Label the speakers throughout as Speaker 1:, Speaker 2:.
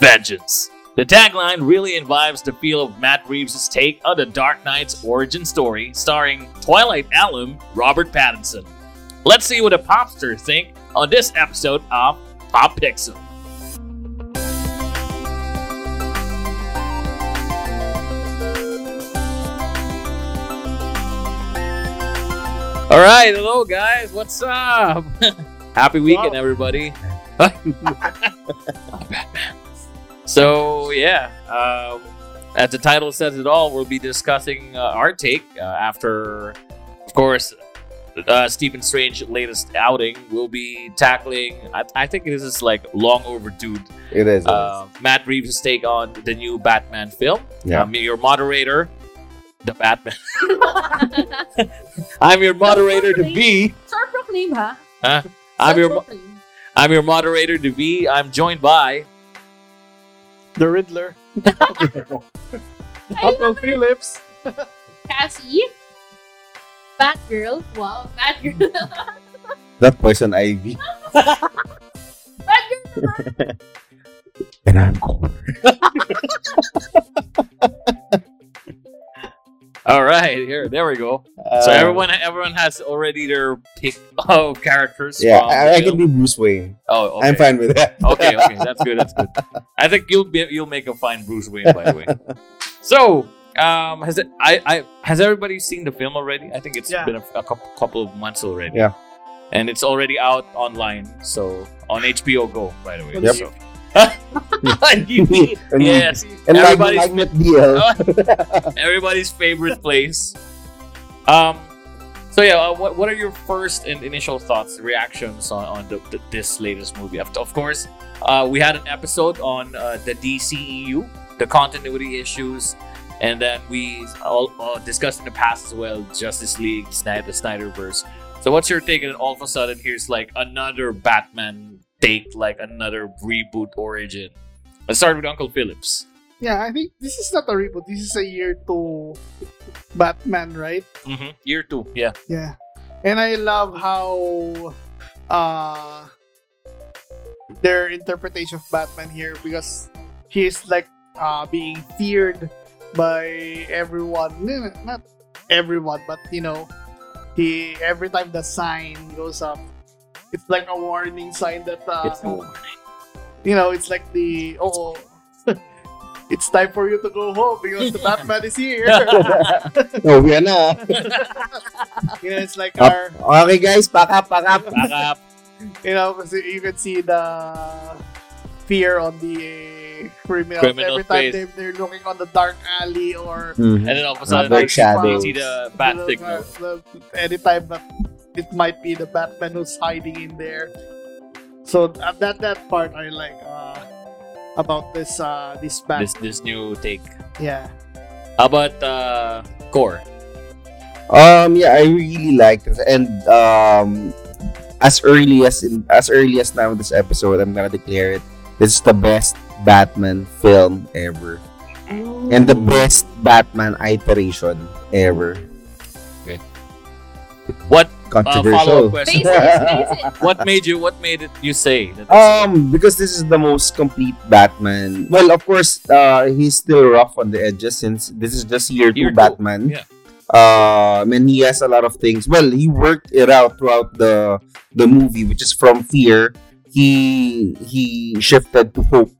Speaker 1: vengeance. The tagline really imbibes the feel of Matt Reeves' take on the Dark Knight's origin story, starring Twilight alum Robert Pattinson. Let's see what the popsters think on this episode of Pop Pixel. All right, hello guys, what's up? Happy weekend, everybody. so yeah, um, as the title says it all, we'll be discussing uh, our take uh, after, of course, uh, Stephen Strange latest outing. We'll be tackling. I, I think this is like long overdue.
Speaker 2: It is. it
Speaker 1: Uh, Matt Reeves' take on the new Batman film.
Speaker 2: Yeah.
Speaker 1: I'm your moderator, the Batman. I'm your moderator to be.
Speaker 3: Short proclaim, ha?
Speaker 1: I'm your
Speaker 3: proclaim.
Speaker 1: I'm your moderator to be. I'm joined by.
Speaker 4: The Riddler.
Speaker 3: Ayun,
Speaker 4: Uncle Phillips.
Speaker 3: Cassie. Batgirl. Wow, Batgirl.
Speaker 2: That Poison Ivy.
Speaker 3: Batgirl.
Speaker 2: And I'm cool.
Speaker 1: All right, here, there we go. so
Speaker 2: Uh,
Speaker 1: everyone, everyone has already their pick of characters.
Speaker 2: Yeah,
Speaker 1: from the
Speaker 2: I, I can
Speaker 1: film.
Speaker 2: be Bruce Wayne.
Speaker 1: Oh, okay.
Speaker 2: I'm fine with that.
Speaker 1: okay, okay, that's good. That's good. I think you'll be you'll make a fine Bruce Wayne, by the way. So, um, has it? I, I has everybody seen the film already? I think it's
Speaker 4: Yeah.
Speaker 1: been a, a couple, couple of months already.
Speaker 2: Yeah.
Speaker 1: and it's already out online. So on HBO Go, by the way.
Speaker 4: Yep.
Speaker 1: So. yes,
Speaker 2: And
Speaker 1: everybody's
Speaker 2: Magnet deal.
Speaker 1: everybody's favorite place. Um, so yeah, uh, what, what are your first and initial thoughts, reactions on, on the, the, this latest movie? Of, of course, uh, we had an episode on uh, the DCEU, the continuity issues, and then we all uh, discussed in the past as well Justice League, Snyder, the Snyderverse. So what's your take? And all of a sudden, here's like another Batman take, like another reboot origin. Let's start with Uncle Phillips.
Speaker 4: Yeah, I think this is not a reboot. This is a year two Batman, right?
Speaker 1: Mm-hmm. Year two, yeah.
Speaker 4: Yeah. And I love how uh their interpretation of Batman here because he is like uh being feared by everyone. Not everyone, but you know, he every time the sign goes up, it's like a warning sign that uh,
Speaker 1: It's no
Speaker 4: you know, it's like the oh, it's time for you to go home because the Batman is here.
Speaker 2: oh, yan na.
Speaker 4: you know, it's like
Speaker 2: Up.
Speaker 4: our,
Speaker 2: Okay, guys, pack up, pack up.
Speaker 1: Back up.
Speaker 4: you know, kasi you can see the fear on the criminals
Speaker 1: Criminal
Speaker 4: every time they, they're looking on the dark alley or
Speaker 1: And then all of a sudden,
Speaker 2: Dark
Speaker 1: you
Speaker 2: shadows.
Speaker 1: see the bat
Speaker 4: the-
Speaker 1: signal.
Speaker 4: anytime that it might be the Batman who's hiding in there. So uh, that that part I like uh, about this uh, this Bat.
Speaker 1: This this new take.
Speaker 4: Yeah.
Speaker 1: How about uh, Kor?
Speaker 2: Um, yeah, I really liked it, and um, as early as in, as early as now this episode, I'm gonna declare it. This is the best Batman film ever, and the best Batman iteration ever.
Speaker 1: Okay. What follow
Speaker 2: Controversial.
Speaker 1: up question?
Speaker 3: Face it, face it.
Speaker 1: what made you? What made it? You say that?
Speaker 2: Um, because this is the most complete Batman. Well, of course, uh, he's still rough on the edges since this is just year two
Speaker 1: Year two,
Speaker 2: Batman.
Speaker 1: yeah.
Speaker 2: Um, and he has a lot of things. Well, he worked it out throughout the the movie, which is from fear. He he shifted to hope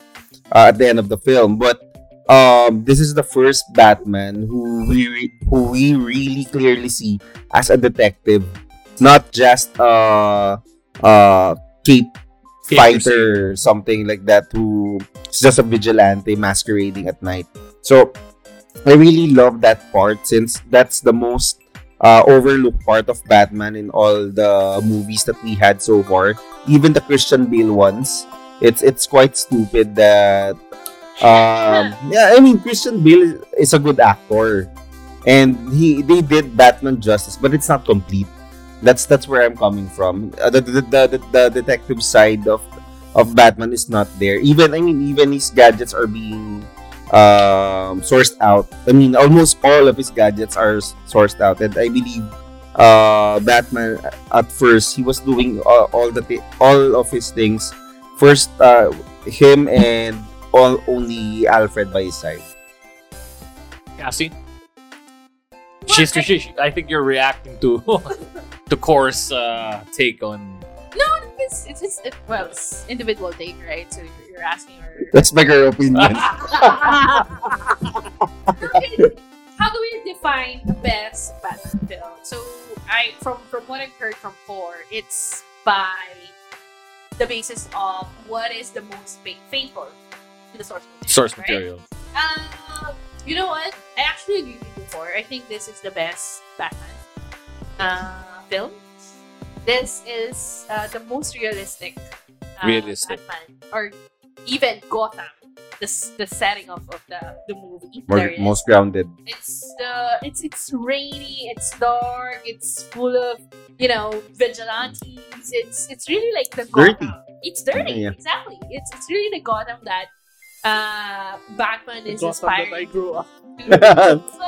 Speaker 2: uh, at the end of the film, but um, this is the first Batman who we re- who we really clearly see as a detective, not just uh uh cape fighter, something like that, who is just a vigilante masquerading at night. So I really love that part since that's the most uh, overlooked part of Batman in all the movies that we had so far. Even the Christian Bale ones, it's it's quite stupid that um yeah I mean Christian Bale is, is a good actor and he they did Batman justice but it's not complete that's that's where I'm coming from. Uh, the, the, the, the, the detective side of of Batman is not there. Even I mean even his gadgets are being um sourced out. I mean almost all of his gadgets are sourced out. And I believe uh Batman at first he was doing all, all the thi- all of his things. First uh him and all only Alfred by his side.
Speaker 1: Cassie? She's, she, she- I think you're reacting to to course uh, take on.
Speaker 3: No, it's it's, it's it, well, it's individual take, right? So you're, you're asking her.
Speaker 2: That's my girl opinion.
Speaker 3: How do we define the best Batman film? So I from from what I've heard from Kor, it's by the basis of what is the most fa- faithful to the source material.
Speaker 1: Source
Speaker 3: right?
Speaker 1: material.
Speaker 3: Uh, you know what? I actually agree with you before. I think this is the best Batman uh, film. This is uh, the most realistic. Uh,
Speaker 1: Realistic.
Speaker 3: Batman, or even Gotham. The, the setting of, of the, the movie.
Speaker 2: More, most grounded.
Speaker 3: It's the it's it's rainy, it's dark, it's full of you know vigilantes. It's it's really like the
Speaker 2: Dirty.
Speaker 3: Gotham. It's dirty,
Speaker 2: Yeah.
Speaker 3: exactly. It's it's really the Gotham that uh Batman
Speaker 4: The
Speaker 3: is
Speaker 4: Gotham that I
Speaker 3: inspired
Speaker 4: grew up.
Speaker 3: to.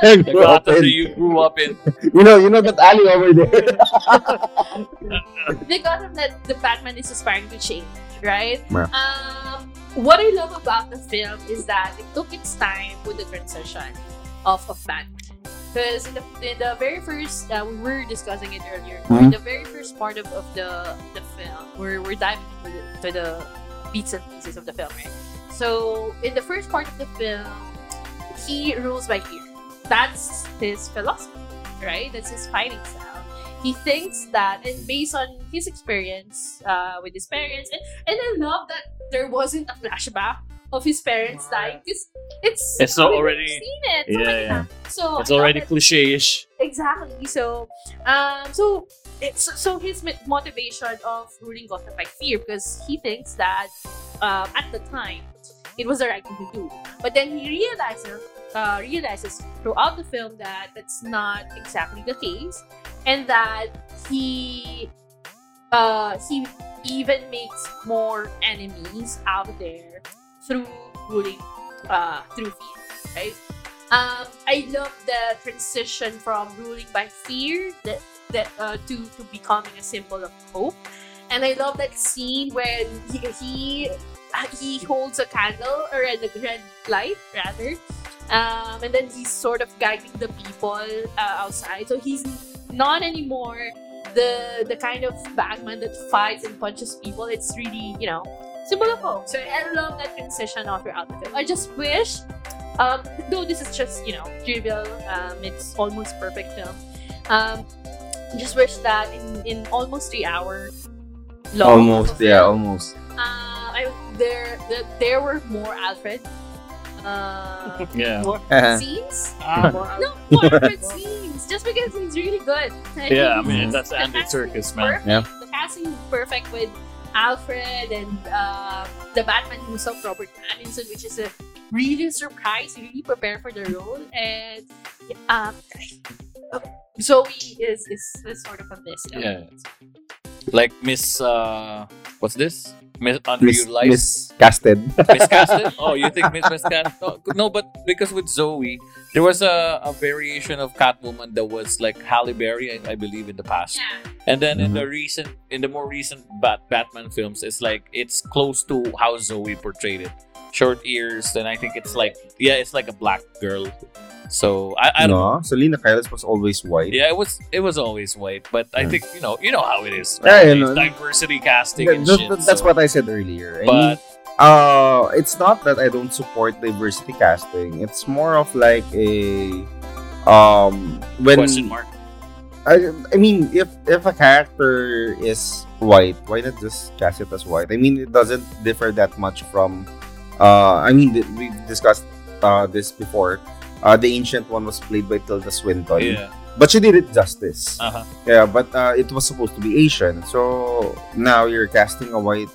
Speaker 1: The Gotham that you grew up in.
Speaker 2: you know, you know that alley over there.
Speaker 3: the Gotham that the Batman is aspiring to change, right?
Speaker 2: Yeah.
Speaker 3: Um, what I love about the film is that it took its time with the transition of, of Batman. Because in the, in the very first, uh, we were discussing it earlier, in
Speaker 2: Mhm.
Speaker 3: the very first part of, of the, the film, we're, we're diving into the, to the bits and pieces of the film, right? So, in the first part of the film, he rules by fear. That's his philosophy, right? That's his fighting style he thinks that and based on his experience uh, with his parents and, and i love that there wasn't a flashback of his parents dying because it's
Speaker 1: It's so
Speaker 3: we've
Speaker 1: already-
Speaker 3: seen it
Speaker 1: Yeah,
Speaker 3: many
Speaker 1: yeah.
Speaker 3: so
Speaker 1: It's
Speaker 3: I
Speaker 1: already cliche-ish.
Speaker 3: exactly so um so it's so his motivation of ruling Gotham by fear because he thinks that um, at the time it was the right thing to do. But then he realizes uh, realizes throughout the film that that's not exactly the case and that he uh, he even makes more enemies out there through ruling uh, through fear right? Um, I love the transition from ruling by fear that that uh, to to becoming a symbol of hope, and I love that scene when he he, uh, he holds a candle or a red light rather, um, and then he's sort of guiding the people uh, outside. So he's not anymore the the kind of Batman that fights and punches people. It's really you know symbol of hope. So I love that transition throughout the film. I just wish um, though this is just you know trivial um, it's almost perfect film um, just wish that in, in almost three hour long
Speaker 2: almost, yeah, almost.
Speaker 3: Uh, there the, there were more Alfred uh,
Speaker 1: Yeah.
Speaker 2: Uh-huh.
Speaker 3: scenes
Speaker 4: more
Speaker 3: no more Alfred scenes just because he's really good
Speaker 1: Yeah, I mean, that's
Speaker 3: The
Speaker 1: Andy
Speaker 3: casting
Speaker 1: Serkis, man.
Speaker 3: perfect.
Speaker 2: Yeah.
Speaker 3: The casting is perfect with Alfred and uh, the Batman himself, Robert Pattinson, which is a really surprise, really prepared for the role. And um, Zoe is, is, is sort of a miss.
Speaker 1: Yeah. Like Miss, uh, what's this? Miss
Speaker 2: Miss,
Speaker 1: Underutilized?
Speaker 2: miscasted.
Speaker 1: miscasted? Oh, you think Miss miscast? No, no, but because with Zoe, there was a, a variation of Catwoman that was like Halle Berry, I, I believe, in the past.
Speaker 3: Yeah.
Speaker 1: And then in the mm-hmm. recent, in the more recent Bat- Batman films, it's like it's close to how Zoe portrayed it. Short ears, and I think it's like yeah, it's like a black girl. So I, I don't know.
Speaker 2: Selina Kyle was always white.
Speaker 1: Yeah, it was it was always white, but I think you know you know how it is.
Speaker 2: Yeah, you know.
Speaker 1: diversity casting
Speaker 2: Yeah,
Speaker 1: and
Speaker 2: that-
Speaker 1: shit.
Speaker 2: that's
Speaker 1: so-
Speaker 2: what I said earlier. I mean,
Speaker 1: But
Speaker 2: uh, it's not that I don't support diversity casting. It's more of like a um when
Speaker 1: question mark.
Speaker 2: I, I mean, if if a character is white, why not just cast it as white? I mean, it doesn't differ that much from. Uh, I mean, th- we've discussed uh, this before. Uh, the ancient one was played by Tilda Swinton,
Speaker 1: Yeah.
Speaker 2: but she did it justice.
Speaker 1: Uh huh.
Speaker 2: Yeah, but uh, it was supposed to be Asian, so now you're casting a white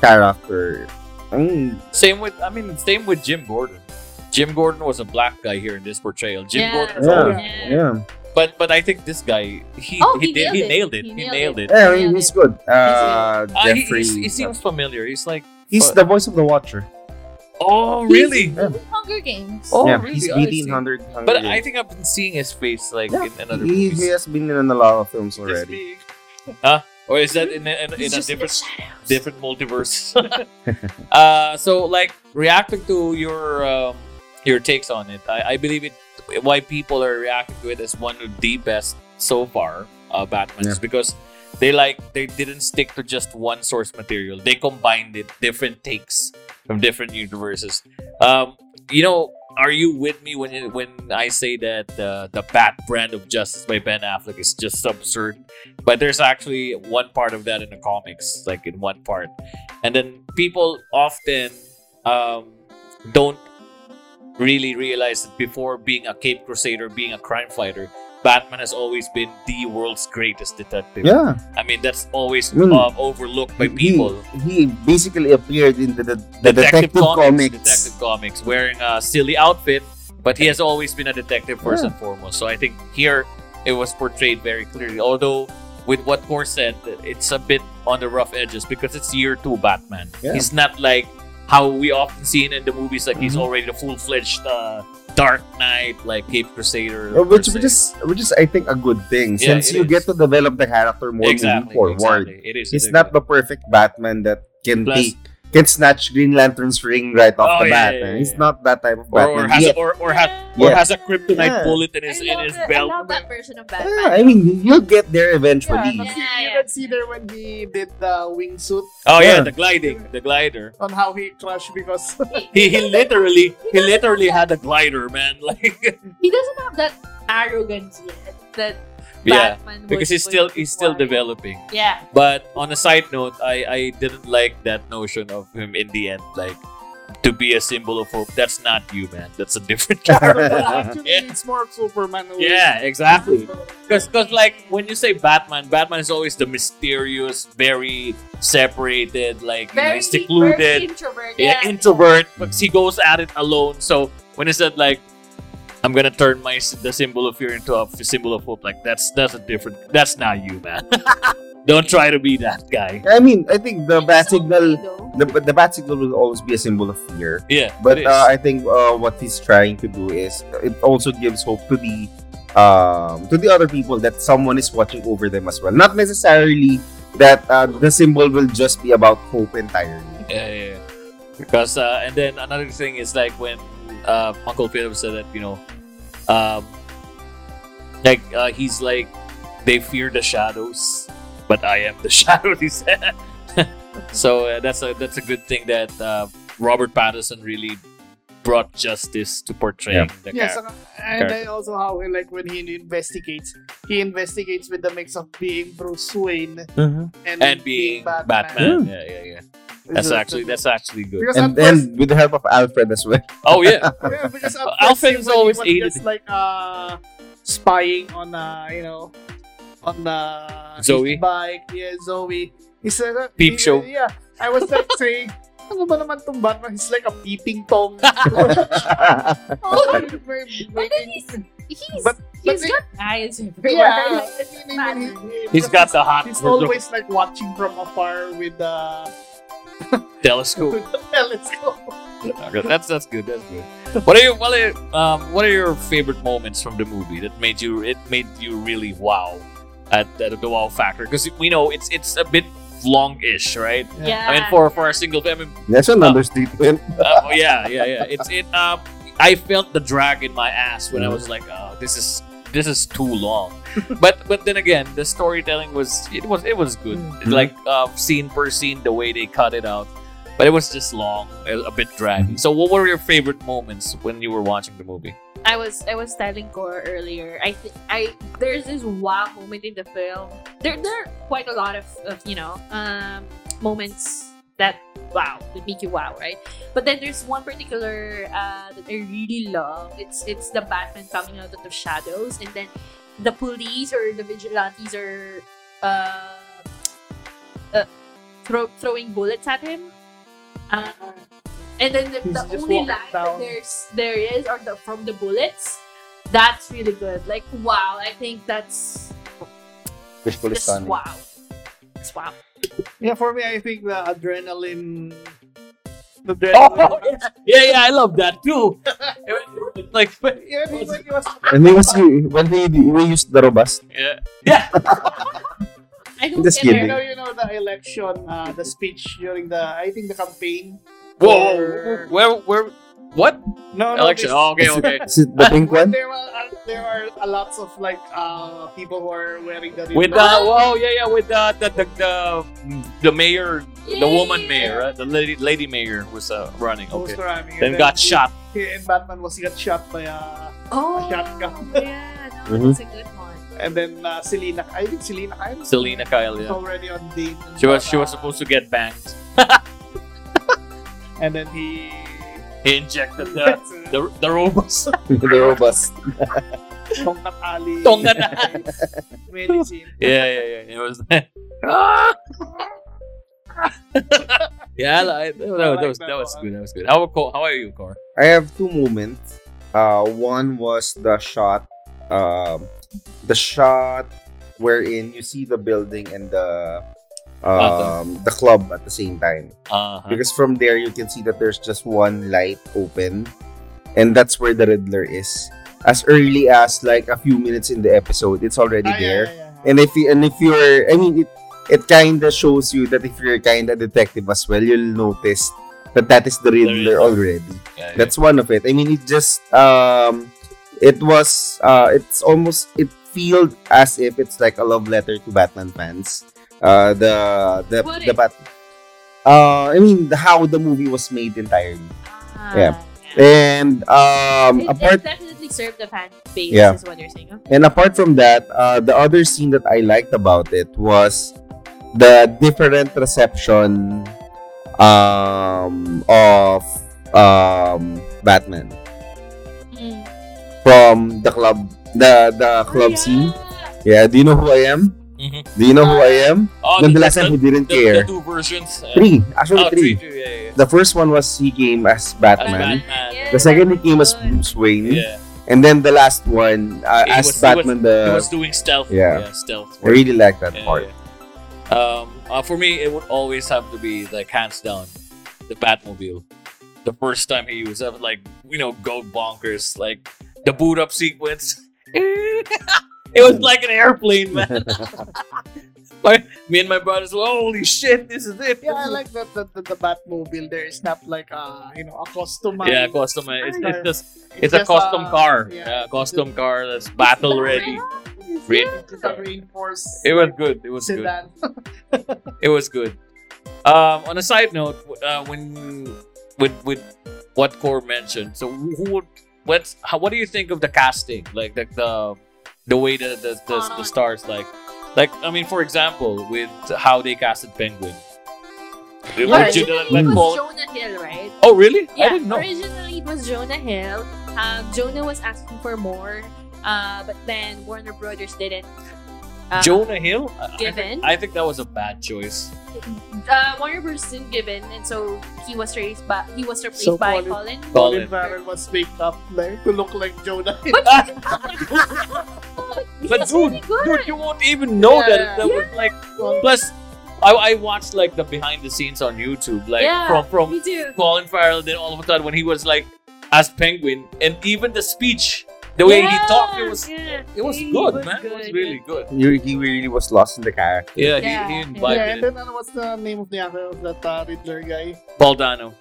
Speaker 2: character. I mean,
Speaker 1: Same with I mean same with Jim Gordon. Jim Gordon was a black guy here in this portrayal. Jim
Speaker 3: Yeah.
Speaker 1: Gordon's
Speaker 2: Yeah.
Speaker 3: Yeah.
Speaker 2: yeah,
Speaker 1: But but I think this guy he
Speaker 3: Oh,
Speaker 1: he,
Speaker 3: he
Speaker 1: did he
Speaker 3: nailed
Speaker 1: nailed
Speaker 3: it.
Speaker 1: it.
Speaker 3: He
Speaker 1: He
Speaker 3: nailed
Speaker 1: nailed it.
Speaker 2: yeah, I
Speaker 3: Yeah,
Speaker 2: mean, he's good. Uh,
Speaker 1: Uh, he,
Speaker 2: Jeffrey,
Speaker 1: he's- he seems familiar. He's like
Speaker 2: he's
Speaker 1: but-
Speaker 2: the voice of the Watcher.
Speaker 1: oh
Speaker 3: He's
Speaker 1: really?
Speaker 3: in the Hunger Games.
Speaker 1: Oh,
Speaker 2: yeah,
Speaker 1: really?
Speaker 2: he's
Speaker 1: I
Speaker 2: BD in
Speaker 1: see.
Speaker 2: 100.
Speaker 1: But I think I've been seeing his face like
Speaker 2: Yeah,
Speaker 1: in another
Speaker 2: he,
Speaker 1: movies.
Speaker 2: he has been in a lot of films already.
Speaker 4: big.
Speaker 1: or is that in a, in, in a
Speaker 3: just in
Speaker 1: different different multiverse? uh, so like reacting to your um, your takes on it, I, I believe it. Why people are reacting to it as one of the best so far, uh, Batman is
Speaker 2: Yeah.
Speaker 1: because they like they didn't stick to just one source material. They combined it, different takes from different universes. Um, you know, are you with me when when I say that the the Bat brand of justice by Ben Affleck is just absurd? But there's actually one part of that in the comics, like in one part, and then people often um, don't really realize that before being a Cape Crusader, being a crime fighter, Batman has always been the world's greatest detective.
Speaker 2: Yeah.
Speaker 1: I mean, that's always um, overlooked by people.
Speaker 2: He, he basically appeared in the, the, the Detective, Comics.
Speaker 1: Detective Comics, wearing a silly outfit, but he has always been a detective first
Speaker 2: Yeah.
Speaker 1: and foremost. So I think here it was portrayed very clearly. Although with what Kor said, it's a bit on the rough edges because it's year two Batman.
Speaker 2: Yeah.
Speaker 1: He's not like how we often see it in the movies, like he's
Speaker 2: Mhm.
Speaker 1: already the full fledged uh, Dark Knight, like Cape Crusader.
Speaker 2: Which, which is which is I think a good thing
Speaker 1: Yeah,
Speaker 2: since you
Speaker 1: is.
Speaker 2: get to develop the character more
Speaker 1: exactly,
Speaker 2: moving forward.
Speaker 1: exactly. It is.
Speaker 2: He's
Speaker 1: it is.
Speaker 2: not the perfect Batman that can
Speaker 1: Plus-
Speaker 2: take can snatch Green Lantern's ring right off
Speaker 1: Oh,
Speaker 2: the
Speaker 1: yeah,
Speaker 2: bat.
Speaker 1: yeah, yeah,
Speaker 2: He's
Speaker 1: yeah.
Speaker 2: not that type of
Speaker 1: or, or
Speaker 2: Batman.
Speaker 1: has
Speaker 2: Yeah.
Speaker 1: a, or or has or
Speaker 2: Yeah.
Speaker 1: has a kryptonite
Speaker 2: Yeah.
Speaker 1: bullet in his
Speaker 3: I
Speaker 1: in his
Speaker 3: the-
Speaker 1: belt.
Speaker 3: I love that version of Batman.
Speaker 2: Yeah, I mean, you'll get there eventually.
Speaker 4: Yeah,
Speaker 3: Yeah,
Speaker 4: you can see there when he did the wingsuit
Speaker 1: Oh yeah,
Speaker 2: Yeah.
Speaker 1: the gliding, the glider.
Speaker 4: on how he crashed because
Speaker 1: He he literally he literally had a glider, man. Like
Speaker 3: he doesn't have that arrogance yet that
Speaker 1: yeah,
Speaker 3: Batman
Speaker 1: because he's still he's still
Speaker 3: require.
Speaker 1: developing.
Speaker 3: Yeah.
Speaker 1: But on a side note, I I didn't like that notion of him in the end, like to be a symbol of hope. That's not you, man. That's a different character.
Speaker 4: actually
Speaker 1: Yeah.
Speaker 4: it's more Superman. who-
Speaker 1: yeah, exactly. Because, like, when you say Batman, Batman is always the mysterious, very separated, like, you know,
Speaker 3: Very,
Speaker 1: he's secluded,
Speaker 3: very introvert.
Speaker 1: yeah,
Speaker 3: Yeah.
Speaker 1: introvert, but he goes at it alone. So when he said like, "I'm gonna turn my the symbol of fear into a f- symbol of hope," like that's that's a different. That's not you, man. Don't try to be that guy.
Speaker 2: I mean, I think the bat signal, the, the bat signal will always be a symbol of fear.
Speaker 1: Yeah,
Speaker 2: But
Speaker 1: it is.
Speaker 2: uh, I think uh, what he's trying to do is it also gives hope to the um, to the other people that someone is watching over them as well. Not necessarily that uh, the symbol will just be about hope entirely.
Speaker 1: yeah, yeah, yeah. Because uh, and then another thing is like when uh, Uncle Philip said that you know, um, like uh, he's like they fear the shadows, but I am the shadow. He said. so uh, that's a that's a good thing that uh, Robert Pattinson really brought justice to portraying the
Speaker 4: Yes,
Speaker 1: character.
Speaker 4: and then also how like when he investigates, he investigates with the mix of being Bruce Wayne and,
Speaker 1: and being Batman. Yeah, yeah, yeah. That's actually that's actually good.
Speaker 4: because
Speaker 2: And
Speaker 4: at first,
Speaker 2: then with the help of Alfred as well.
Speaker 1: Oh yeah,
Speaker 4: yeah, because at
Speaker 1: Alfred
Speaker 4: first
Speaker 1: is
Speaker 4: he- when
Speaker 1: always
Speaker 4: he was
Speaker 1: aided.
Speaker 4: just like uh spying on uh you know on uh
Speaker 1: Zoe?
Speaker 4: bike. Yeah, Zoe. He said that
Speaker 1: Peep
Speaker 4: he-
Speaker 1: show.
Speaker 4: Yeah, I was like saying. Ano ba naman tong Batman? He's like a peeping tom.
Speaker 3: Oh, but then he's he's
Speaker 4: But-
Speaker 3: he's
Speaker 4: but
Speaker 3: got eyes everywhere.
Speaker 4: yeah,
Speaker 3: Like,
Speaker 4: I mean, I he-
Speaker 1: he's got the hot
Speaker 4: He's always like watching from afar with the
Speaker 1: telescope.
Speaker 4: with the telescope.
Speaker 1: Okay, that's that's good. That's good. What are your what are um what are your favorite moments from the movie that made you it made you really wow at, at the wow factor? Because we know it's it's a bit long-ish, right?
Speaker 3: yeah.
Speaker 1: I mean, for for a single film,
Speaker 2: That's an understatement.
Speaker 1: uh, oh, yeah, yeah, yeah. It's it. Um, I felt the drag in my ass when I was like, oh, this is this is too long. but but then again, the storytelling was it was it was good.
Speaker 2: Mhm.
Speaker 1: Like uh, scene per scene, the way they cut it out. But it was just long, a, a bit draggy. So, what were your favorite moments when you were watching the movie?
Speaker 3: I was I was telling Cora earlier. I think I there's this wow moment in the film. There there are quite a lot of, of you know um moments that wow that make you wow right. But then there's one particular uh, that I really love. It's it's the Batman coming out of the shadows and then the police or the vigilantes are uh, uh throw, throwing bullets at him. Uh, and then the, the only line that there's there is or the from the bullets, that's really good. Like wow, I think that's
Speaker 2: Visually stunning.
Speaker 3: wow. It's wow.
Speaker 4: Yeah, for me, I think the adrenaline. The
Speaker 1: Oh,
Speaker 4: adrenaline.
Speaker 1: yeah, yeah, I love that too. like,
Speaker 4: Yeah, when he, when he was
Speaker 2: And he was when he, he used the robust.
Speaker 1: yeah, yeah.
Speaker 3: I don't
Speaker 2: Just
Speaker 3: get
Speaker 4: You know, you know the election, uh, the speech during the, I think the campaign.
Speaker 1: Whoa,
Speaker 4: for-
Speaker 1: where, where, what
Speaker 4: No, no,
Speaker 1: election?
Speaker 4: this-
Speaker 1: Oh, okay, okay.
Speaker 2: Is it the pink one?
Speaker 4: there were uh, there are a lots of like uh people who are wearing the
Speaker 1: With the oh yeah yeah with the the the the, the mayor the woman mayor right? the lady lady mayor was uh, running
Speaker 4: Who's
Speaker 1: okay
Speaker 4: running, and
Speaker 1: then got
Speaker 4: he-
Speaker 1: shot
Speaker 4: he- and Batman was he got shot by uh
Speaker 3: Oh,
Speaker 4: shotgun.
Speaker 3: yeah, no,
Speaker 2: Mhm.
Speaker 3: that's a good one.
Speaker 4: and then uh, Selina I think Selina Kyle
Speaker 1: Selina Kyle yeah
Speaker 4: already on date
Speaker 1: she was she
Speaker 4: uh,
Speaker 1: was supposed to get banged
Speaker 4: and then he
Speaker 1: he injected the the, the robust
Speaker 2: the robust.
Speaker 4: Tongkat Ali
Speaker 1: Tonga na.
Speaker 4: medicine
Speaker 1: yeah yeah yeah it was Ah! yeah I like, that, was- that, was
Speaker 4: that
Speaker 1: that was good that was good how about how are you Kor
Speaker 2: I have two moments. Uh, one was the shot, um, the shot wherein you see the building and the um, the club at the same time.
Speaker 1: uh
Speaker 2: Because from there you can see that there's just one light open, and that's where the Riddler is. As early as like a few minutes in the episode, it's already
Speaker 4: Ah,
Speaker 2: there.
Speaker 4: yeah, yeah.
Speaker 2: And if you, and if you're, I mean, it it kind of shows you that if you're kind of detective as well, you'll notice that that is the
Speaker 1: Riddler.
Speaker 2: Riddler already.
Speaker 1: yeah, yeah.
Speaker 2: That's one of it. I mean, it just um, it was uh, it's almost it feels as if it's like a love letter to Batman fans. Uh, the the
Speaker 3: Would
Speaker 2: the? Bat. Uh, I mean, the, how the movie was made entirely,
Speaker 3: Ah,
Speaker 2: Yeah. and um,
Speaker 3: It,
Speaker 2: apart
Speaker 3: it definitely served the fan base,
Speaker 2: Yeah.
Speaker 3: is what you're saying. huh?
Speaker 2: And apart from that, uh, the other scene that I liked about it was the different reception um, of um, Batman
Speaker 3: Mm.
Speaker 2: from the club, the the club
Speaker 3: Oh,
Speaker 2: scene.
Speaker 3: yeah.
Speaker 2: Yeah, do you know who I am?
Speaker 1: Mhm.
Speaker 2: Do you know who I am?
Speaker 1: oh,
Speaker 2: Then
Speaker 1: the,
Speaker 2: the last time
Speaker 1: the,
Speaker 2: he didn't
Speaker 1: the,
Speaker 2: care.
Speaker 1: the two versions uh,
Speaker 2: Three, actually
Speaker 1: oh,
Speaker 2: three.
Speaker 1: three, two, yeah, yeah.
Speaker 2: The first one was he came as
Speaker 1: As
Speaker 2: Batman.
Speaker 1: Batman.
Speaker 3: Yeah,
Speaker 2: The second he came as
Speaker 3: good.
Speaker 2: Bruce Wayne,
Speaker 1: Yeah.
Speaker 2: And then the last one uh,
Speaker 1: He
Speaker 2: as
Speaker 1: was-
Speaker 2: Batman.
Speaker 1: He
Speaker 2: the
Speaker 1: was doing stealth.
Speaker 2: yeah.
Speaker 1: stealth.
Speaker 2: I really like that
Speaker 1: Yeah,
Speaker 2: part.
Speaker 1: yeah. Um, uh, for me, it would always have to be like hands down, the Batmobile. The first time he used it, like you know, go bonkers, like the boot up sequence. it was like an airplane, man. like, me and my brothers, were, holy shit, this is it.
Speaker 4: Yeah, I like that the, the, the Batmobile there is not like uh you know a customized.
Speaker 1: Yeah, custom. It's, it's just it's, a
Speaker 4: just,
Speaker 1: custom
Speaker 4: uh,
Speaker 1: car.
Speaker 4: yeah.
Speaker 1: Yeah, custom car that's battle ready.
Speaker 4: It's a reinforced
Speaker 1: It was good. It was good. it was good. Um, on a side note, uh, when with with what Kor mentioned, so who who would what's how, what do you think of the casting? Like the the, the way the the, the the stars like like I mean, for example, with how they casted Penguin. Would
Speaker 3: Yeah,
Speaker 1: you
Speaker 3: originally it was
Speaker 1: call-
Speaker 3: Jonah Hill, right?
Speaker 1: Oh really? I
Speaker 3: Yeah,
Speaker 1: didn't know.
Speaker 3: originally it was Jonah Hill. Um, Jonah was asking for more, uh, but then Warner Brothers didn't. Uh,
Speaker 1: Jonah Hill. I- I,
Speaker 3: given.
Speaker 1: I think that was a bad choice.
Speaker 3: uh, Warner Brothers didn't give in, and so he was replaced by he was replaced
Speaker 4: So
Speaker 3: by
Speaker 4: Colin-
Speaker 3: Colin.
Speaker 1: Colin.
Speaker 4: Colin Farrell was made up like to look like Jonah.
Speaker 1: But
Speaker 3: He's
Speaker 1: dude,
Speaker 3: really
Speaker 1: dude, you won't even know that
Speaker 4: Yeah.
Speaker 1: that was like. Plus, I, I watched like the behind the scenes on YouTube, like
Speaker 3: yeah,
Speaker 1: from from
Speaker 3: me too.
Speaker 1: Colin Farrell. Then all of a sudden, when he was like as Penguin, and even the speech, the way he talked, it was
Speaker 3: yeah.
Speaker 1: it was
Speaker 3: He
Speaker 1: good,
Speaker 3: was
Speaker 1: man. It was
Speaker 3: good,
Speaker 1: really good.
Speaker 2: You, he really was lost in the character.
Speaker 1: Yeah,
Speaker 3: Yeah,
Speaker 1: he, he
Speaker 3: yeah.
Speaker 1: imbibed
Speaker 4: yeah, and then ano, what's the name of the actor of that uh, Riddler guy?
Speaker 1: Paul Dano.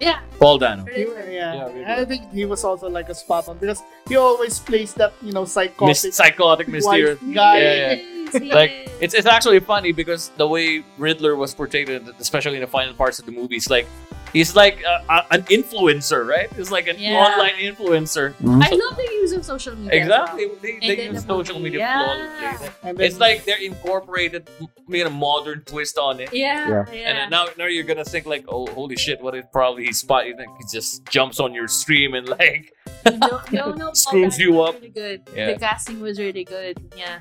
Speaker 3: Yeah.
Speaker 1: Paul Dano.
Speaker 3: Riddler.
Speaker 4: yeah,
Speaker 1: Yeah,
Speaker 4: I think he was also like a spot on because he always plays that you know psychotic
Speaker 1: Mis- psychotic, mysterious.
Speaker 4: guy.
Speaker 1: Yeah, yeah. Like. It's it's actually funny because the way Riddler was portrayed, especially in the final parts of the movies, like he's like a, a- an influencer, right? He's like an
Speaker 3: Yeah.
Speaker 1: online influencer. Mm-hmm.
Speaker 3: I love the use of social media. as well.
Speaker 1: Exactly. They,
Speaker 3: And
Speaker 1: they
Speaker 3: then
Speaker 1: use
Speaker 3: the
Speaker 1: social
Speaker 3: movie,
Speaker 1: media
Speaker 3: yeah.
Speaker 1: flawlessly.
Speaker 4: And then,
Speaker 1: It's like they're incorporated, made a modern twist on it.
Speaker 3: Yeah,
Speaker 2: Yeah.
Speaker 3: yeah.
Speaker 1: And then now, now you're gonna think like, oh, holy shit! What if probably he spot? You think he just jumps on your stream and like,
Speaker 3: no, no, no,
Speaker 1: Screws
Speaker 3: Paul
Speaker 1: you
Speaker 3: Dano was
Speaker 1: up.
Speaker 3: Really good.
Speaker 1: Yeah.
Speaker 3: The casting was really good. Yeah.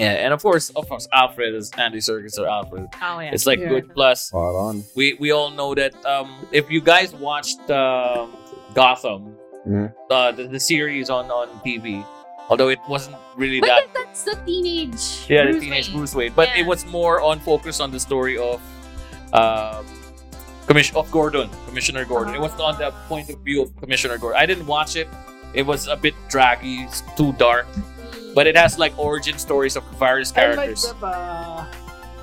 Speaker 1: Yeah. And of course, of course, Alfred is Andy Serkis or Alfred.
Speaker 3: Oh yeah.
Speaker 1: It's like
Speaker 4: Yeah.
Speaker 1: good plus.
Speaker 2: Spot on.
Speaker 1: we we all know that um if you guys watched um Gotham
Speaker 2: Mhm.
Speaker 1: uh, the, the series on on TV although it wasn't really
Speaker 3: But
Speaker 1: that
Speaker 3: that, that's the teenage.
Speaker 1: yeah the teenage
Speaker 3: Wayne.
Speaker 1: Bruce Wayne but
Speaker 3: Yeah.
Speaker 1: it was more on focus on the story of um commission of Gordon Commissioner Gordon it was on the point of view of Commissioner Gordon I didn't watch it it was a bit draggy it's too dark. But it has like origin stories of various
Speaker 4: I like
Speaker 1: characters
Speaker 4: that uh,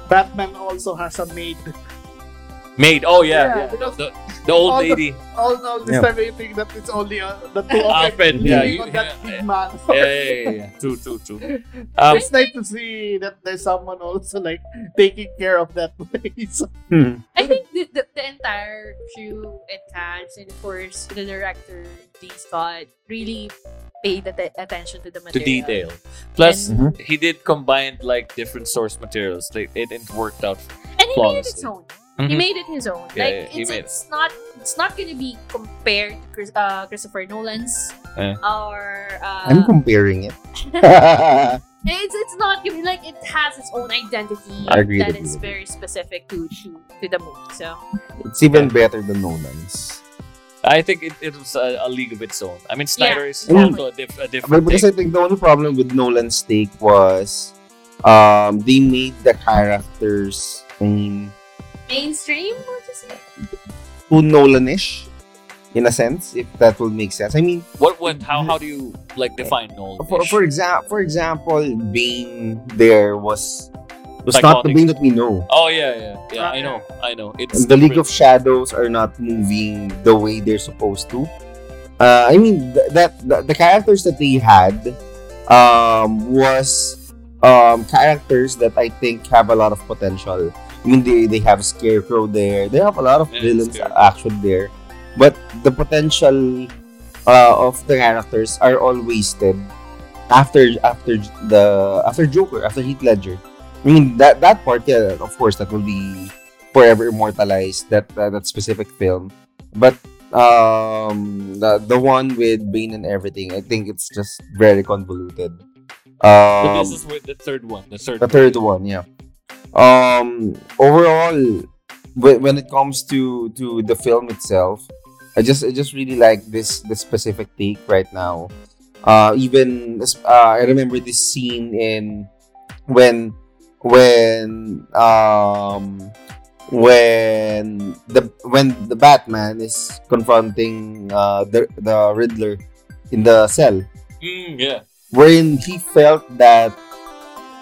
Speaker 4: Batman also has a maid.
Speaker 1: Maid. Oh yeah,
Speaker 4: Yeah,
Speaker 1: yeah. The, the old
Speaker 4: all the-
Speaker 1: lady.
Speaker 4: All all this
Speaker 2: Yeah.
Speaker 4: time I think that it's only uh, the two of them
Speaker 1: yeah,
Speaker 4: living
Speaker 1: you-
Speaker 4: on that big man.
Speaker 1: yeah, yeah, yeah, yeah. True, true, true. Um,
Speaker 4: it's nice to see that there's someone also like taking care of that place.
Speaker 2: Hmm.
Speaker 3: I think the, the, the entire crew and cast, and of course the director D. Scott really paid att- attention to the material.
Speaker 1: to detail. Plus,
Speaker 2: And-
Speaker 1: he did combine like different source materials. Like it, it worked out.
Speaker 3: and he made it his
Speaker 1: Flawlessly.
Speaker 3: own. He
Speaker 1: Mhm.
Speaker 3: made it his own.
Speaker 1: Yeah,
Speaker 3: like
Speaker 1: yeah, he
Speaker 3: it's,
Speaker 1: made
Speaker 3: it's not it's not gonna be compared to Chris, uh, Christopher Nolan's
Speaker 1: Eh.
Speaker 3: or uh,
Speaker 2: I'm comparing it.
Speaker 3: it's it's not gonna be like it has its own identity
Speaker 2: I agree
Speaker 3: that
Speaker 2: with
Speaker 3: is
Speaker 2: you.
Speaker 3: very specific to, to to the movie. So
Speaker 2: it's even better than Nolan's.
Speaker 1: I think it, it was a, a league of its own. I mean, Snyder is
Speaker 2: Yeah.
Speaker 1: also a, diff, a
Speaker 2: But because
Speaker 1: thing.
Speaker 2: I think the only problem with Nolan's take was um they made the characters I mean
Speaker 3: mainstream, what is it?
Speaker 2: too Nolanish in a sense, if that will make sense. I mean
Speaker 1: What what how how do you like define Nolan?
Speaker 2: for for example for example, Bane there was was not the
Speaker 1: Psychotic.
Speaker 2: Bane that we know.
Speaker 1: Oh yeah, yeah, yeah. I know, I know. It's
Speaker 2: And the League of. Shadows are not moving the way they're supposed to. Uh, I mean th- that the, the characters that they had um, was um, characters that I think have a lot of potential. I mean they, they have Scarecrow there. They have a lot of
Speaker 1: Yeah,
Speaker 2: villains
Speaker 1: Scarecrow.
Speaker 2: action there, but the potential uh, of the characters are all wasted after after the after Joker after Heath Ledger. I mean that that part, yeah, of course, that will be forever immortalized. That uh, that specific film, but um, the the one with Bane and everything, I think it's just very convoluted. Um,
Speaker 1: this is with the third one. The third.
Speaker 2: the third one, yeah. Um, overall, when, when it comes to to the film itself, I just I just really like this this specific take right now. Uh, even uh, I remember this scene in when when um when the when the Batman is confronting uh, the the Riddler in the cell
Speaker 1: Mm, yeah.
Speaker 2: wherein he felt that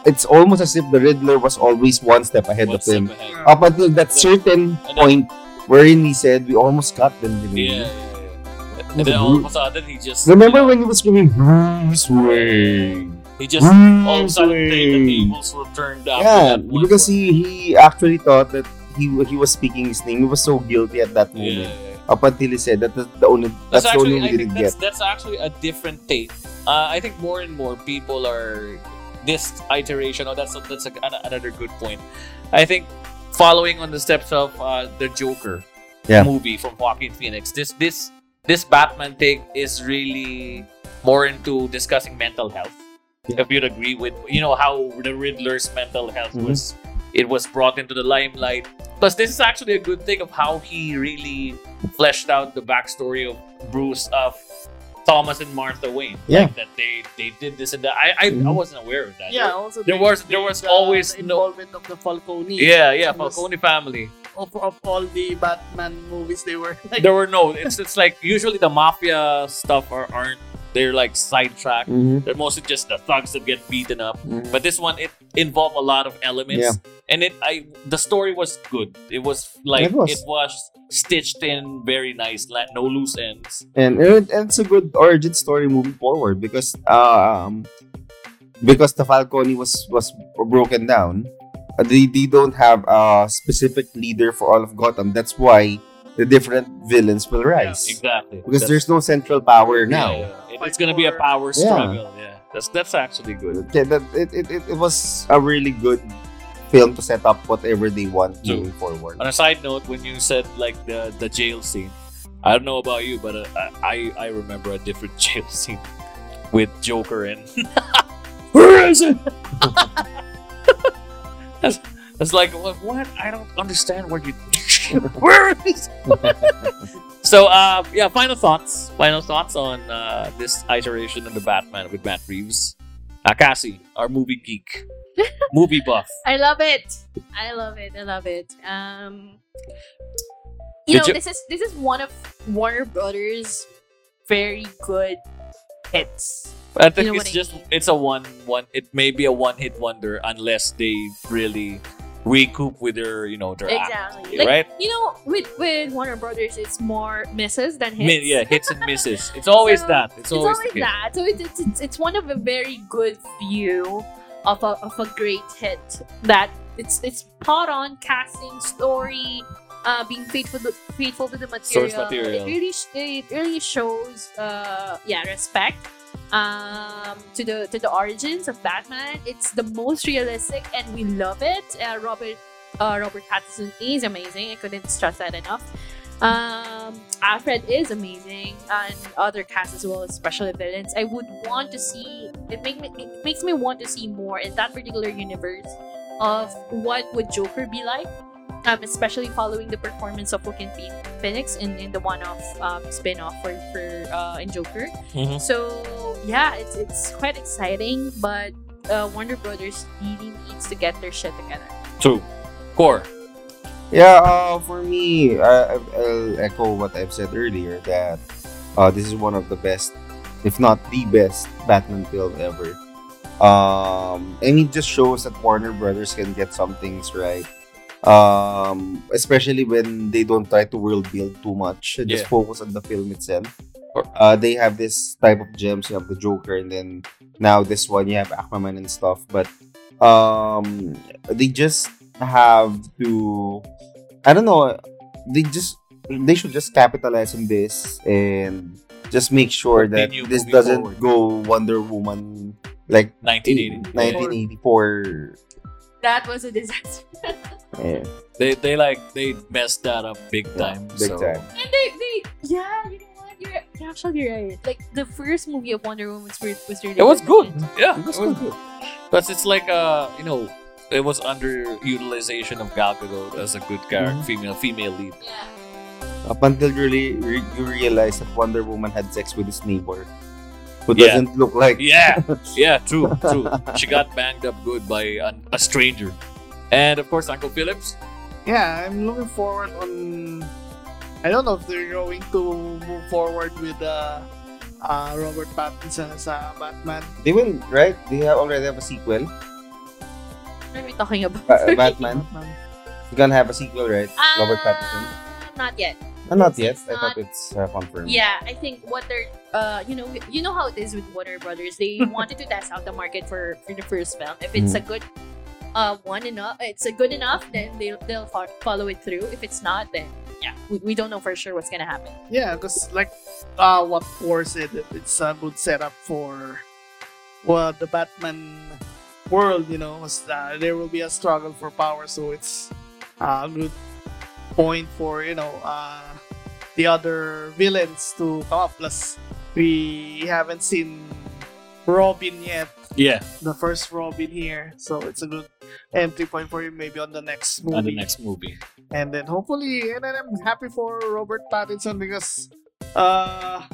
Speaker 2: it's almost as if the Riddler was always one step ahead
Speaker 1: One
Speaker 2: of him.
Speaker 1: ahead.
Speaker 2: Up until that certain
Speaker 1: then-
Speaker 2: point wherein he said, We almost got them. didn't we?"
Speaker 1: Yeah, yeah, yeah. And then all of a sudden he just
Speaker 2: Remember when he was screaming, Bruce Wayne?
Speaker 1: He just all of a sudden the, the tables were turned after
Speaker 2: Yeah, because he, he actually thought that he he was speaking his name. He was so guilty at that moment.
Speaker 1: yeah, yeah.
Speaker 2: Up until he said that that's the only
Speaker 1: That's,
Speaker 2: that's, the only
Speaker 1: actually
Speaker 2: one
Speaker 1: I think
Speaker 2: didn't
Speaker 1: that's
Speaker 2: get.
Speaker 1: that's actually a different take. Uh, I think more and more people are this iteration. Oh, that's a, that's a, an- another good point. I think following on the steps of uh, the Joker
Speaker 2: Yeah.
Speaker 1: movie from Joaquin Phoenix, this this this Batman take is really more into discussing mental health.
Speaker 2: Yeah.
Speaker 1: If you'd agree with you know how the Riddler's mental health
Speaker 2: Mhm.
Speaker 1: was it was brought into the limelight. Plus, this is actually a good thing of how he really fleshed out the backstory of Bruce of Thomas and Martha Wayne.
Speaker 2: Yeah.
Speaker 1: Like that they they did this and that. I I, I
Speaker 2: Mhm.
Speaker 1: wasn't aware of that.
Speaker 4: Yeah, also
Speaker 1: There was- there was
Speaker 4: the-
Speaker 1: always
Speaker 4: the
Speaker 1: no-
Speaker 4: involvement of the Falcone.
Speaker 1: Yeah, yeah,
Speaker 4: It was-
Speaker 1: Falcone family.
Speaker 4: Of, of all the Batman movies, they were like
Speaker 1: There were no. It's it's like usually the mafia stuff are aren't they're like sidetracked.
Speaker 2: Mhm,
Speaker 1: They're mostly just the thugs that get beaten up.
Speaker 2: mhm.
Speaker 1: But this one it involved a lot of elements,
Speaker 2: Yeah.
Speaker 1: and it I the story was good. It was like
Speaker 2: It was.
Speaker 1: it was stitched in very nice, like no loose ends.
Speaker 2: and, and it's a good origin story moving forward because um because the Falcone was was broken down uh, they, they don't have a specific leader for all of Gotham that's why the different villains will rise
Speaker 1: Exactly,
Speaker 2: because
Speaker 1: That's-
Speaker 2: there's no central power now
Speaker 1: yeah. It- it's gonna be a power struggle. Yeah, that's that's actually good.
Speaker 2: Okay, that, it, it, it, it was a really good film to set up whatever they want
Speaker 1: True.
Speaker 2: moving forward
Speaker 1: On a side note, when you said like the the jail scene, I don't know about you, but uh, I I remember a different jail scene with Joker and where is it? that's, that's like what, what? I don't understand what you. Is? so uh yeah, final thoughts. Final thoughts on uh this iteration of the Batman with Matt Reeves. Uh, Cassie, our movie geek, movie buff.
Speaker 3: I love it. I love it. I love it. Um, you
Speaker 1: Did
Speaker 3: know,
Speaker 1: you-
Speaker 3: this is this is one of Warner Brothers' very good hits.
Speaker 1: I think
Speaker 3: know
Speaker 1: it's
Speaker 3: I
Speaker 1: just
Speaker 3: mean?
Speaker 1: it's a one one. It may be a one hit wonder unless they really recoup with their you know their act,
Speaker 3: Exactly. Like,
Speaker 1: right?
Speaker 3: You know, with with Warner Brothers, it's more misses than hits.
Speaker 1: Yeah, hits and misses. It's always
Speaker 3: So,
Speaker 1: that. It's,
Speaker 3: It's
Speaker 1: always,
Speaker 3: always that. So it's, it's it's it's one of a very good few of a of a great hit that it's it's spot on casting story. Uh, being faithful to, faithful to the material,
Speaker 1: Source material.
Speaker 3: it really sh- it really shows uh yeah respect um to the to the origins of Batman. It's the most realistic and we love it. Uh, Robert uh, Robert Pattinson is amazing. I couldn't stress that enough. Um, Alfred is amazing, and other casts as well, especially villains. I would want to see. It make me. It makes me want to see more in that particular universe of what would Joker be like. Um, especially following the performance of Joaquin Phoe- Phoenix in, in the one-off um, spin-off for, for uh, in Joker.
Speaker 1: Mhm.
Speaker 3: So yeah, it's it's quite exciting, but uh, Warner Brothers really needs to get their shit together.
Speaker 1: True. Kor.
Speaker 2: Yeah, uh, for me, I, I- I'll echo what I've said earlier that uh, this is one of the best, if not the best, Batman film ever. Um, and it just shows that Warner Brothers can get some things right. Um, especially when they don't try to world build too much, just
Speaker 1: Yeah.
Speaker 2: focus on the film itself. Uh, they have this type of gems. You have the Joker, and then now this one you have Aquaman and stuff. But um, they just have to I don't know. They just they should just capitalize on this and just make sure that
Speaker 1: Continue
Speaker 2: this doesn't
Speaker 1: forward.
Speaker 2: go Wonder Woman like
Speaker 1: 1980.
Speaker 2: 1984.
Speaker 3: That was a disaster.
Speaker 2: Yeah.
Speaker 1: They they like they messed that up big time.
Speaker 2: big
Speaker 1: so.
Speaker 2: time.
Speaker 3: And they, they, yeah, you know what? You're, you're actually right. Like the first movie of Wonder Woman was, was really
Speaker 1: It was good. Yeah,
Speaker 2: It was
Speaker 1: it was
Speaker 2: good.
Speaker 1: But it's like uh, you know, it was underutilization of Gal Gadot as a good character,
Speaker 2: Mhm.
Speaker 1: female female lead.
Speaker 3: Yeah.
Speaker 2: Up until really re- you realize that Wonder Woman had sex with his neighbor, who
Speaker 1: Yeah.
Speaker 2: doesn't look like
Speaker 1: Yeah, yeah, true, true. She got banged up good by an, a stranger, and of course Uncle Phillips.
Speaker 4: Yeah, I'm looking forward on. I don't know if they're going to move forward with uh, uh, Robert Pattinson as uh, Batman.
Speaker 2: They will right. They have already have a sequel.
Speaker 3: What are we talking about?
Speaker 2: Ba- Batman.
Speaker 4: Batman.
Speaker 2: You're gonna have a sequel, right? Robert
Speaker 3: Uh,
Speaker 2: Pattinson.
Speaker 3: Not yet.
Speaker 2: Uh, not yet.
Speaker 3: it's
Speaker 2: I thought it's uh, confirmed.
Speaker 3: Yeah, I think what they're, uh, you know, you know how it is with Warner Brothers. They wanted to test out the market for for the first film. If it's a good, uh, one enough, it's a good enough, then they'll they'll fo- follow it through. If it's not, then yeah, we, we don't know for sure what's gonna happen.
Speaker 4: Yeah, because like uh, what Thor said, it's a good setup for well the Batman world. You know, uh, there will be a struggle for power, so it's uh, a good point for you know uh, the other villains to come up. Plus, we haven't seen Robin yet.
Speaker 1: Yeah,
Speaker 4: The first Robin here, so it's a good entry point for him maybe on the next movie.
Speaker 1: on the next movie.
Speaker 4: And then hopefully, and then I'm happy for Robert Pattinson because uh,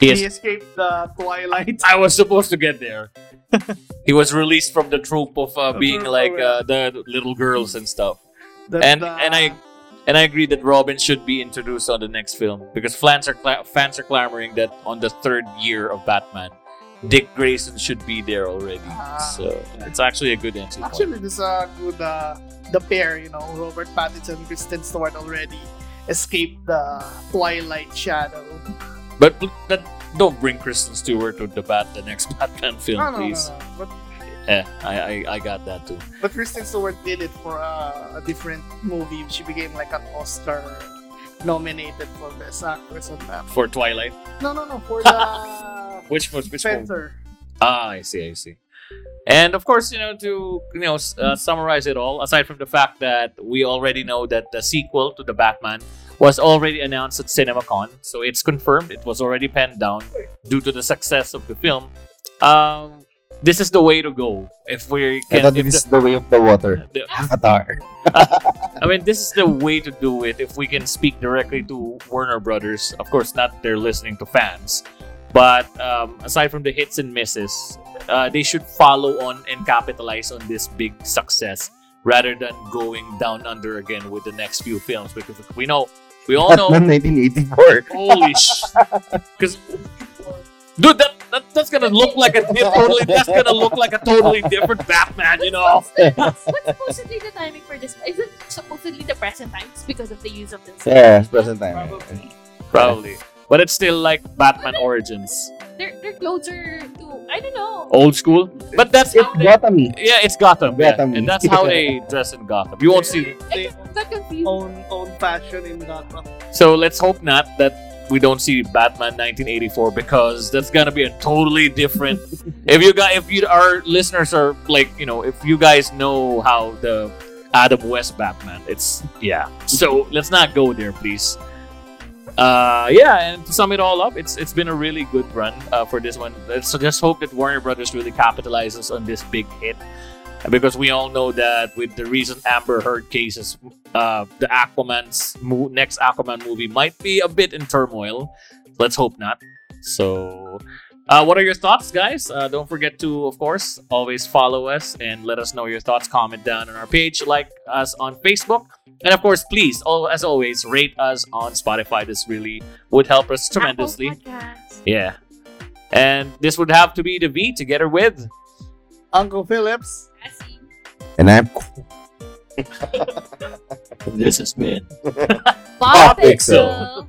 Speaker 1: He
Speaker 4: he escaped the Twilight.
Speaker 1: I was supposed to get there. he was released from the troop of uh, being like uh, the little girls and stuff.
Speaker 4: That,
Speaker 1: and and I and I agree that Robin should be introduced on the next film because fans are cla- fans are clamoring that on the third year of Batman, Dick Grayson should be there already.
Speaker 4: Ah.
Speaker 1: so it's actually a good entry point.
Speaker 4: actually this is a good uh, the pair. You know, Robert Pattinson, and Kristen Stewart already escaped the Twilight shadow.
Speaker 1: But that, don't bring Kristen Stewart to the bat the next Batman film,
Speaker 4: no, no,
Speaker 1: please.
Speaker 4: no. But
Speaker 1: Eh, I, I I got that too.
Speaker 4: but Kristen Stewart did it for uh, a different movie. She became like an Oscar nominated for best actress on that.
Speaker 1: For Twilight,
Speaker 4: No, no, no, for the
Speaker 1: which was which movie?
Speaker 4: Spencer.
Speaker 1: Ah, I see, I see. And of course, you know, to you know, uh, summarize it all, aside from the fact that we already know that the sequel to the Batman was already announced at CinemaCon, so it's confirmed. It was already penned down due to the success of the film. Um, this is the way to go. If we can, if
Speaker 2: this is the way of the water.
Speaker 1: the- the-
Speaker 2: Avatar.
Speaker 1: I mean, this is the way to do it if we can speak directly to Warner Brothers. Of course, not they're listening to fans, but um, aside from the hits and misses, uh, they should follow on and capitalize on this big success rather than going down under again with the next few films because we know, we all know,
Speaker 2: Batman 1984.
Speaker 1: holy sh, because dude, that that, that's gonna look like a totally. That's gonna look like a totally different Batman. You know.
Speaker 3: What's supposedly the timing for this? Is it supposedly the present times because of the use of this?
Speaker 2: Yeah, it's present time.
Speaker 4: Probably.
Speaker 1: Probably. But it's still like Batman Origins.
Speaker 3: They're, clothes are too, I don't know.
Speaker 1: Old school. But that's
Speaker 2: It's
Speaker 1: how they,
Speaker 2: Gotham.
Speaker 1: Yeah, it's Gotham. yeah.
Speaker 2: Gotham.
Speaker 1: And that's how they dress in Gotham. You won't see.
Speaker 4: They
Speaker 3: Got confused.
Speaker 4: own own fashion in Gotham.
Speaker 1: So let's hope not that we don't see Batman 1984 because that's gonna be a totally different. if you guys, if you our listeners are like, you know, if you guys know how the Adam West Batman, it's yeah. So let's not go there, please. Uh, yeah, and to sum it all up, it's it's been a really good run uh, for this one. So just hope that Warner Brothers really capitalizes on this big hit, because we all know that with the recent Amber Heard cases, uh, the Aquaman's mo- next Aquaman movie might be a bit in turmoil. Let's hope not. So, uh, what are your thoughts, guys? Uh, don't forget to, of course, always follow us and let us know your thoughts. Comment down on our page, like us on Facebook, and of course, please, all, as always, rate us on Spotify. This really would help us tremendously. Yeah. And this would have to be the Vii together with.
Speaker 4: Uncle Phillips.
Speaker 3: Cassie.
Speaker 2: And I'm
Speaker 1: This has been.
Speaker 3: Pop
Speaker 2: Pixel.
Speaker 3: Pixel.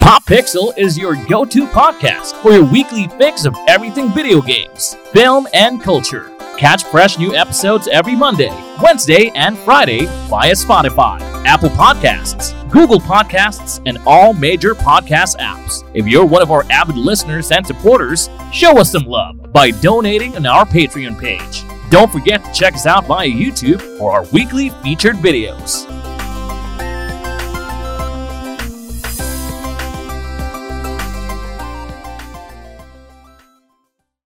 Speaker 5: Pop Pixel is your go to podcast for your weekly fix of everything video games, film, and culture. Catch fresh new episodes every Monday, Wednesday, and Friday via Spotify, Apple Podcasts, Google Podcasts, and all major podcast apps. If you're one of our avid listeners and supporters, show us some love by donating on our Patreon page. Don't forget to check us out via YouTube for our weekly featured videos.